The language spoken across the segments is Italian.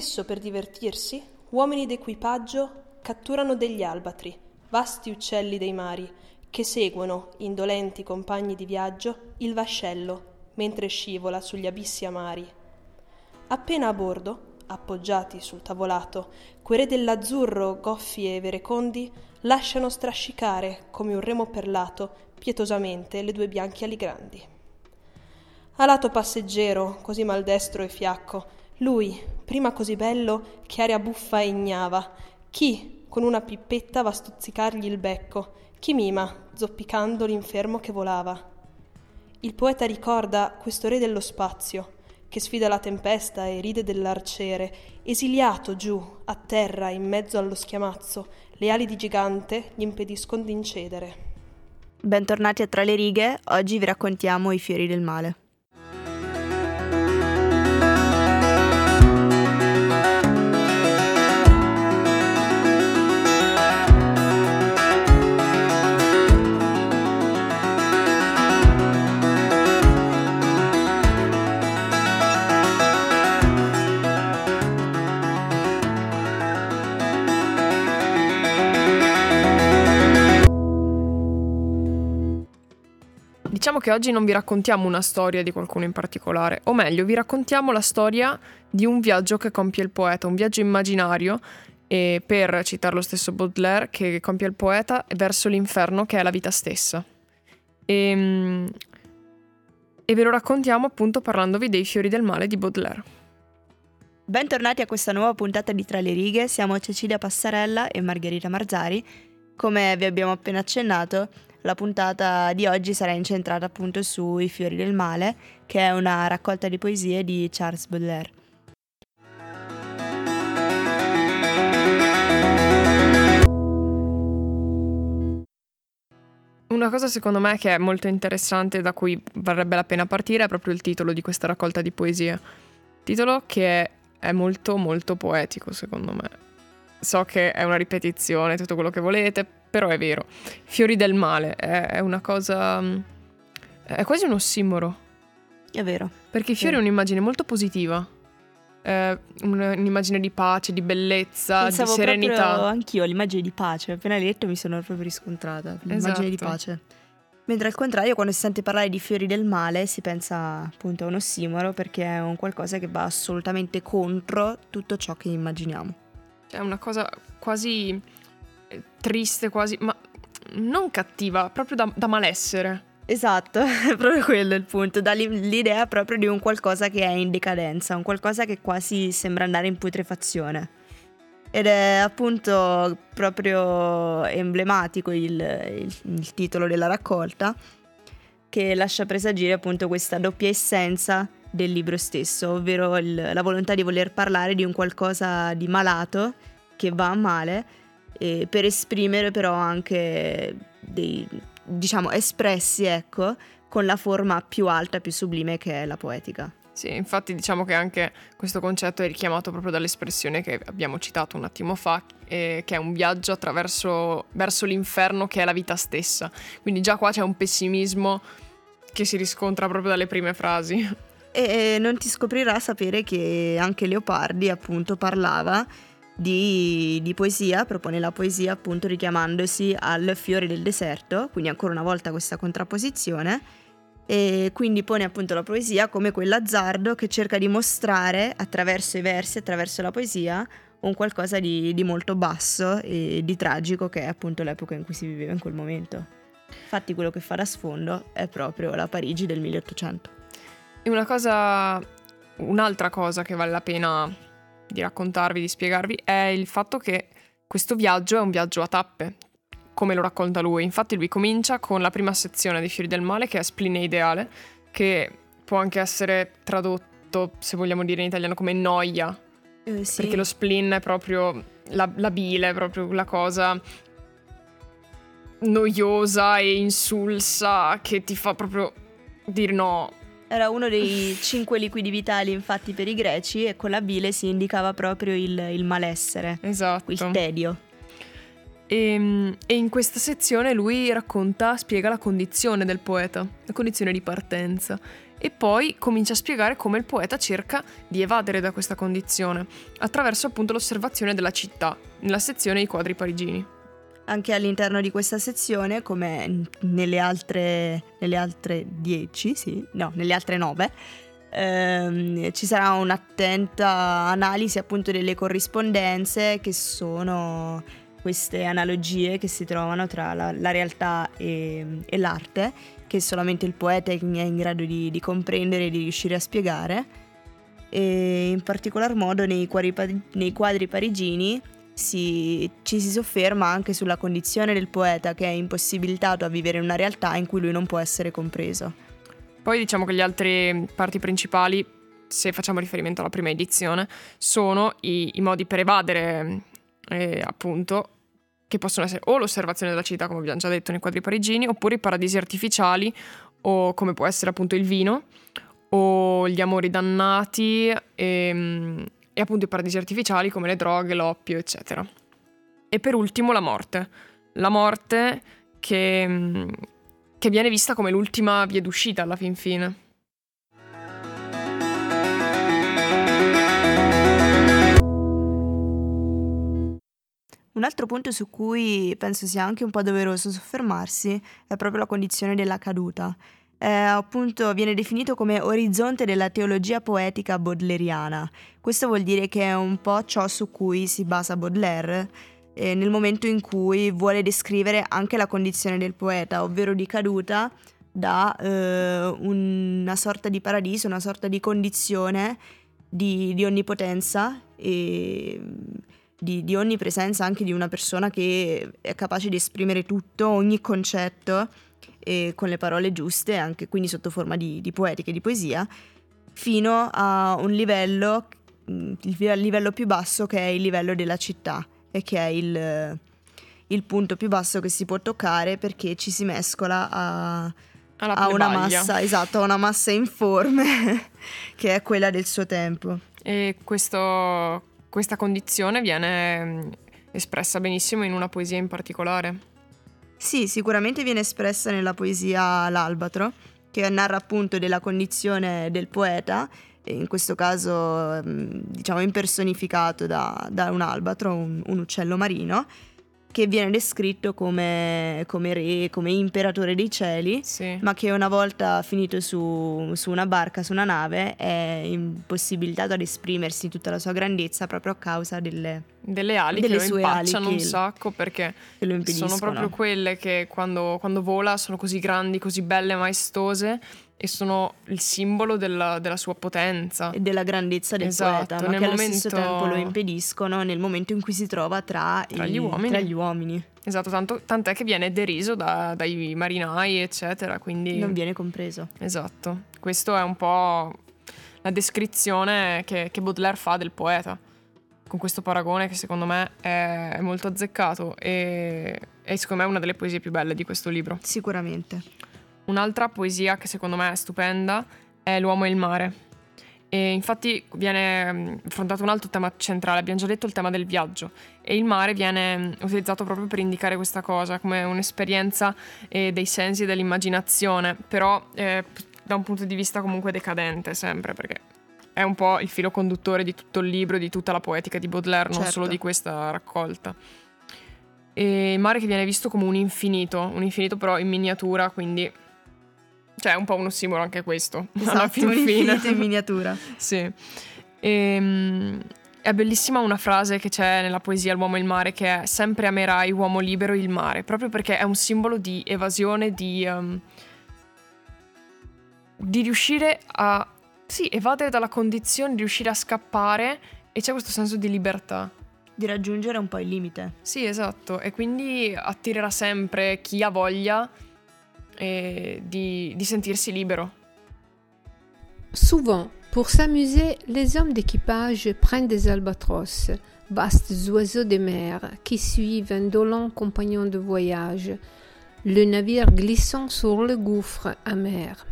Spesso per divertirsi, uomini d'equipaggio catturano degli albatri, vasti uccelli dei mari, che seguono, indolenti compagni di viaggio, il vascello, mentre scivola sugli abissi amari. Appena a bordo, appoggiati sul tavolato, quei re dell'azzurro, goffi e verecondi, lasciano strascicare, come un remo perlato, pietosamente le due bianche ali grandi. Alato passeggero, così maldestro e fiacco, lui, prima così bello, che aria buffa e ignava, chi, con una pippetta, va a stuzzicargli il becco, chi mima, zoppicando l'infermo che volava. Il poeta ricorda questo re dello spazio, che sfida la tempesta e ride dell'arciere, esiliato giù, a terra, in mezzo allo schiamazzo, le ali di gigante gli impediscono di incedere. Bentornati a Tra le righe, oggi vi raccontiamo i fiori del male. Diciamo che oggi non vi raccontiamo una storia di qualcuno in particolare, o meglio, vi raccontiamo la storia di un viaggio che compie il poeta, un viaggio immaginario, e per citare lo stesso Baudelaire, che compie il poeta verso l'inferno che è la vita stessa. E, ehm, e ve lo raccontiamo appunto parlandovi dei fiori del male di Baudelaire. Bentornati a questa nuova puntata di Tra le righe, siamo Cecilia Passarella e Margherita Marzari. Come vi abbiamo appena accennato, la puntata di oggi sarà incentrata appunto sui Fiori del Male, che è una raccolta di poesie di Charles Baudelaire. Una cosa secondo me che è molto interessante da cui varrebbe la pena partire è proprio il titolo di questa raccolta di poesie. Titolo che è molto molto poetico secondo me. So che è una ripetizione, tutto quello che volete, però è vero. Fiori del male è una cosa... Mm, è quasi un ossimoro. È vero. Perché i fiori è un'immagine molto positiva. È un'immagine di pace, di bellezza, Pensavo di serenità. Proprio anch'io l'immagine di pace. Appena letto mi sono proprio riscontrata. L'immagine esatto. di pace. Mentre al contrario, quando si sente parlare di fiori del male, si pensa appunto a un ossimoro perché è un qualcosa che va assolutamente contro tutto ciò che immaginiamo. È una cosa quasi triste quasi, ma non cattiva, proprio da, da malessere. Esatto, è proprio quello il punto, dà l'idea proprio di un qualcosa che è in decadenza, un qualcosa che quasi sembra andare in putrefazione. Ed è appunto proprio emblematico il, il, il titolo della raccolta, che lascia presagire appunto questa doppia essenza del libro stesso, ovvero il, la volontà di voler parlare di un qualcosa di malato che va a male eh, per esprimere però anche dei, diciamo, espressi, ecco, con la forma più alta, più sublime che è la poetica. Sì, infatti diciamo che anche questo concetto è richiamato proprio dall'espressione che abbiamo citato un attimo fa, eh, che è un viaggio attraverso verso l'inferno che è la vita stessa. Quindi già qua c'è un pessimismo che si riscontra proprio dalle prime frasi. E non ti scoprirà sapere che anche Leopardi appunto parlava di, di, poesia, propone la poesia appunto richiamandosi al fiore del deserto, quindi ancora una volta questa contrapposizione, e quindi pone appunto la poesia come quell'azzardo che cerca di mostrare attraverso i versi, attraverso la poesia, un qualcosa di, di molto basso e di tragico che è appunto l'epoca in cui si viveva in quel momento. Infatti quello che fa da sfondo è proprio la Parigi del 1800. E una cosa, un'altra cosa che vale la pena di raccontarvi, di spiegarvi, è il fatto che questo viaggio è un viaggio a tappe, come lo racconta lui. Infatti lui comincia con la prima sezione dei Fiori del Male, che è Spline Ideale, che può anche essere tradotto, se vogliamo dire in italiano, come noia. Eh, sì. Perché lo spleen è proprio la, la bile, è proprio la cosa noiosa e insulsa che ti fa proprio dire no, era uno dei cinque liquidi vitali, infatti, per i greci, e con la bile si indicava proprio il, il malessere, esatto. il tedio. E, ehm, e, in questa sezione lui racconta, spiega la condizione del poeta, la condizione di partenza. e poi comincia a spiegare come il poeta cerca di evadere da questa condizione, attraverso appunto l'osservazione della città, nella sezione I quadri parigini. Anche all'interno di questa sezione, come nelle altre, nelle altre 10, sì, no, nelle altre 9, ehm, ci sarà un'attenta analisi appunto delle corrispondenze che sono queste analogie che si trovano tra la, la realtà e, e, l'arte, che solamente il poeta è in grado di, di comprendere e di riuscire a spiegare. E in particolar modo nei quadri, nei quadri parigini si, ci si sofferma anche sulla condizione del poeta che è impossibilitato a vivere una realtà in cui lui non può essere compreso. Poi diciamo che le altre parti principali, se facciamo riferimento alla prima edizione, sono i, i modi per evadere eh, appunto, che possono essere o l'osservazione della città, come abbiamo già detto nei quadri parigini, oppure i paradisi artificiali, o come può essere appunto il vino, o gli amori dannati, e, ehm, e appunto i paradisi artificiali come le droghe, l'oppio, eccetera. E per ultimo la morte. La morte che, che viene vista come l'ultima via d'uscita alla fin fine. Un altro punto su cui penso sia anche un po' doveroso soffermarsi è proprio la condizione della caduta. Eh, appunto viene definito come orizzonte della teologia poetica baudelairiana. Questo vuol dire che è un po' ciò su cui si basa Baudelaire eh, nel momento in cui vuole descrivere anche la condizione del poeta, ovvero di caduta da eh, una sorta di paradiso, una sorta di condizione di, di onnipotenza e di, di onnipresenza anche di una persona che è capace di esprimere tutto, ogni concetto e con le parole giuste, anche quindi sotto forma di, di poetica e di poesia, fino a un livello, mm, il livello più basso che è il livello della città e che è il, il punto più basso che si può toccare perché ci si mescola a, a una massa, esatto, a una massa informe che è quella del suo tempo. E questo, questa condizione viene mm, espressa benissimo in una poesia in particolare. Sì, sicuramente viene espressa nella poesia L'Albatro, che narra appunto della condizione del poeta, in questo caso mm, diciamo impersonificato da, da un albatro, un, un uccello marino, che viene descritto come, come, re, come imperatore dei cieli, sì. ma che una volta finito su, su, una barca, su una nave, è impossibilitato ad esprimersi tutta la sua grandezza proprio a causa delle, delle ali delle che lo impacciano un sacco perché sono proprio quelle che quando, quando vola sono così grandi, così belle, maestose e sono il simbolo della, della, sua potenza e della grandezza del esatto, poeta, ma che allo stesso tempo lo impediscono nel momento in cui si trova tra, tra, gli, uomini. Tra gli, uomini. Esatto, tanto, tant'è che viene deriso da, dai marinai, eccetera, quindi... Non viene compreso. Esatto, questo è un po' la descrizione che, che Baudelaire fa del poeta, con questo paragone che secondo me è, è molto azzeccato e, e secondo me è una delle poesie più belle di questo libro. Sicuramente. Un'altra poesia che secondo me è stupenda è L'uomo e il mare. E infatti viene mm, affrontato un altro tema centrale, abbiamo già detto il tema del viaggio e il mare viene mm, utilizzato proprio per indicare questa cosa come un'esperienza eh, dei sensi e dell'immaginazione, però eh, da un punto di vista comunque decadente sempre perché è un po' il filo conduttore di tutto il libro, di tutta la poetica di Baudelaire, non certo. solo di questa raccolta. E il mare che viene visto come un infinito, un infinito però in miniatura, quindi cioè, è un po' un ossimoro anche questo. Esatto, alla fin fine. in miniatura. sì. Ehm, è bellissima una frase che c'è nella poesia L'uomo e il mare che è sempre amerai uomo libero il mare, proprio perché è un simbolo di evasione, di, um, di riuscire a sì, evadere dalla condizione, di riuscire a scappare e c'è questo senso di libertà. Di raggiungere un po' il limite. Sì, esatto, e quindi attirerà sempre chi ha voglia libero. Souvent, pour s'amuser, les hommes d'équipage prennent des albatros, vastes oiseaux des mers, qui suivent un dolent compagnon de voyage, le navire glissant sur le gouffre amer.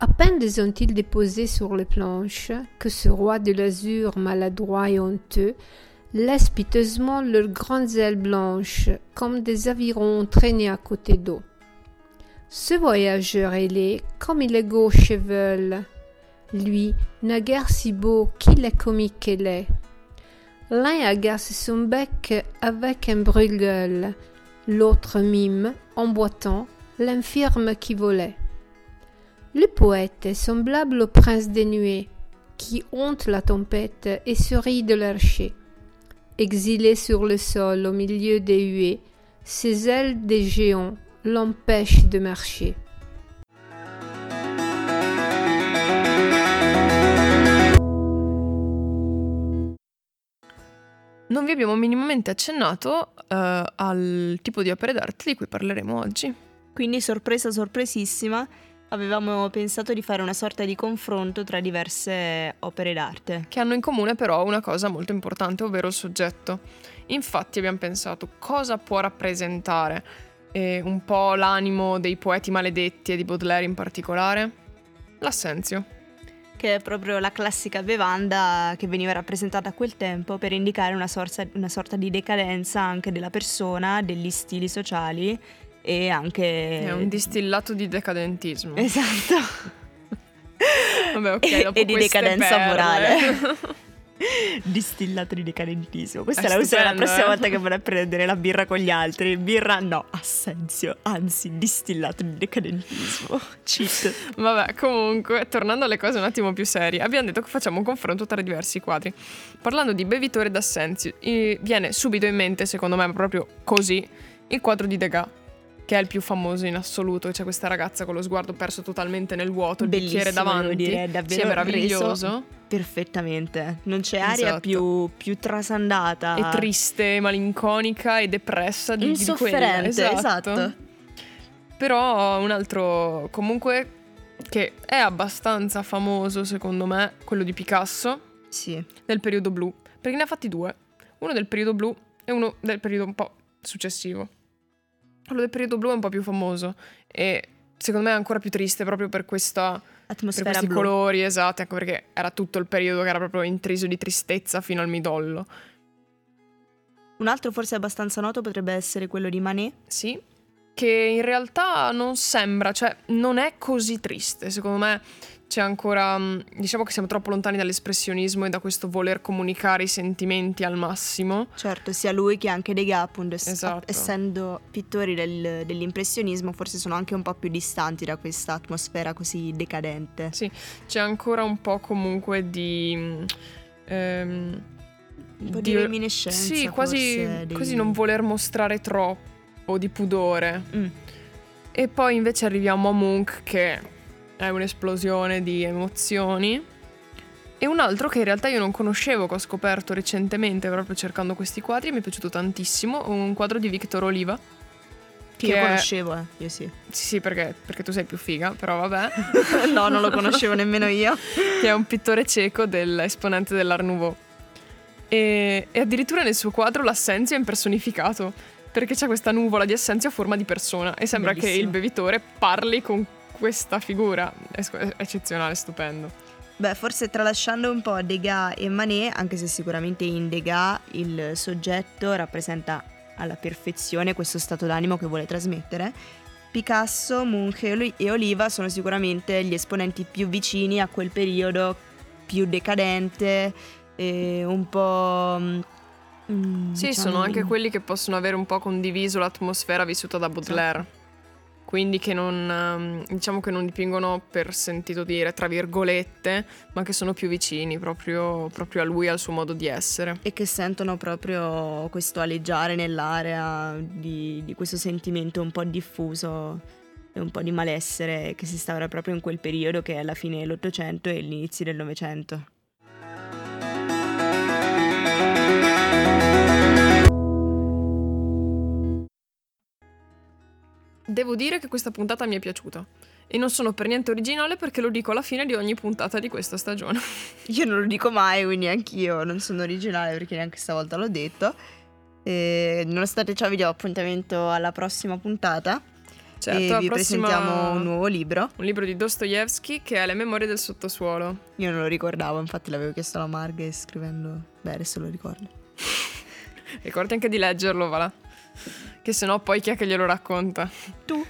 À peine les ont-ils déposés sur les planches que ce roi de l'azur maladroit et honteux laisse piteusement leurs grandes ailes blanches comme des avirons traînés à côté d'eau. Ce voyageur ailé, comme il est gauche cheveux, lui, n'a guère si beau qu'il est comique qu'elle est. L'un agace son bec avec un brûle l'autre mime, en boitant, l'infirme qui volait. Le poète est semblable au prince des nuées, qui honte la tempête et sourit de l'archer. Exilé sur le sol au milieu des huées, ses ailes des géants l'empêchent de marcher. Non vi abbiamo minimamente accennato eh, al tipo di opere d'arte di cui parleremo oggi. Quindi sorpresa sorpresissima, avevamo pensato di fare una sorta di confronto tra diverse opere d'arte. Che hanno in comune però una cosa molto importante, ovvero il soggetto. Infatti abbiamo pensato cosa può rappresentare eh, un po' l'animo dei poeti maledetti e di Baudelaire in particolare? L'assenzio che è proprio la classica bevanda che veniva rappresentata a quel tempo per indicare una sorta, una sorta di decadenza anche della persona, degli stili sociali e anche... È un distillato di decadentismo. Esatto. Vabbè, ok, e, e di decadenza perle. morale. Distillato di decadentismo. Questa È la userò la prossima eh. volta che vorrei prendere la birra con gli altri. Birra no, assenzio, anzi, distillato di decadentismo. Cheat. Vabbè, comunque, tornando alle cose un attimo più serie, abbiamo detto che facciamo un confronto tra diversi quadri. Parlando di bevitore d'assenzio, viene subito in mente, secondo me, proprio così, il quadro di Degas, che è il più famoso in assoluto. C'è questa ragazza con lo sguardo perso totalmente nel vuoto, il bicchiere Bellissimo, devo davanti. dire, è davvero sì, è meraviglioso. Perfettamente. Non c'è aria Esatto. più, più trasandata. E triste, malinconica e depressa di, di quella. Insofferente, esatto. Però un altro, comunque, che è abbastanza famoso secondo me, quello di Picasso, Sì. del periodo blu. Perché ne ha fatti due. Uno del periodo blu e uno del periodo un po' successivo. Quello del periodo blu è un po' più famoso e secondo me è ancora più triste proprio per questa per Atmosfera questi blu. colori, esatto, anche perché era tutto il periodo che era proprio intriso di tristezza fino al midollo. Un altro forse abbastanza noto potrebbe essere quello di Manet. Sì, che in realtà non sembra, cioè non è così triste, secondo me c'è ancora, mh, diciamo che siamo troppo lontani dall'espressionismo e da questo voler comunicare i sentimenti al massimo. Certo, sia lui che anche Degas, appunto, ess- Esatto. essendo pittori del- dell'impressionismo, forse sono anche un po' più distanti da questa atmosfera così decadente. Sì, c'è ancora un po' comunque di... mh, ehm, Un po' di reminiscenza. Sì, quasi, dei- quasi non voler mostrare troppo di pudore. Mm. E poi invece arriviamo a Munch che è un'esplosione di emozioni. E un altro che in realtà io non conoscevo, che ho scoperto recentemente proprio cercando questi quadri, mi è piaciuto tantissimo, un quadro di Victor Oliva. Che io è- conoscevo, eh. Io sì. Sì, sì, perché, perché tu sei più figa, però vabbè. no, non lo conoscevo nemmeno io. che è un pittore cieco dell'esponente dell'Art Nouveau. E, e addirittura nel suo quadro l'assenzio è impersonificato, perché c'è questa nuvola di assenzio a forma di persona e sembra che Bellissimo. il bevitore parli con questa figura. È eccezionale, stupendo. Beh, forse tralasciando un po' Degas e Manet, anche se sicuramente in Degas il soggetto rappresenta alla perfezione questo stato d'animo che vuole trasmettere, Picasso, Munch e Oli- Oliva sono sicuramente gli esponenti più vicini a quel periodo più decadente, un po'... mm, Sì, diciamo, sono anche quelli che possono avere un po' condiviso l'atmosfera vissuta da Baudelaire. Quindi che non, ehm, diciamo che non dipingono per sentito dire, tra virgolette, ma che sono più vicini proprio, proprio a lui al suo modo di essere. E che sentono proprio questo aleggiare nell'area di, di questo sentimento un po' diffuso e un po' di malessere che si instaura proprio in quel periodo che è la fine dell'Ottocento e l'inizio del Novecento. Devo dire che questa puntata mi è piaciuta. E non sono per niente originale perché lo dico alla fine di ogni puntata di questa stagione. Io non lo dico mai, quindi anch'io non sono originale perché neanche stavolta l'ho detto. E nonostante ciò vi do appuntamento alla prossima puntata Certo, e vi prossima- presentiamo un nuovo libro. Un libro di Dostoevsky che è Le memorie del sottosuolo. Io non lo ricordavo, infatti l'avevo chiesto alla Marga e scrivendo... Beh, adesso lo ricordo. Ricordi anche di leggerlo, va là. Che sennò poi chi è che glielo racconta? Tu?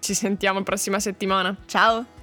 Ci sentiamo la prossima settimana. Ciao!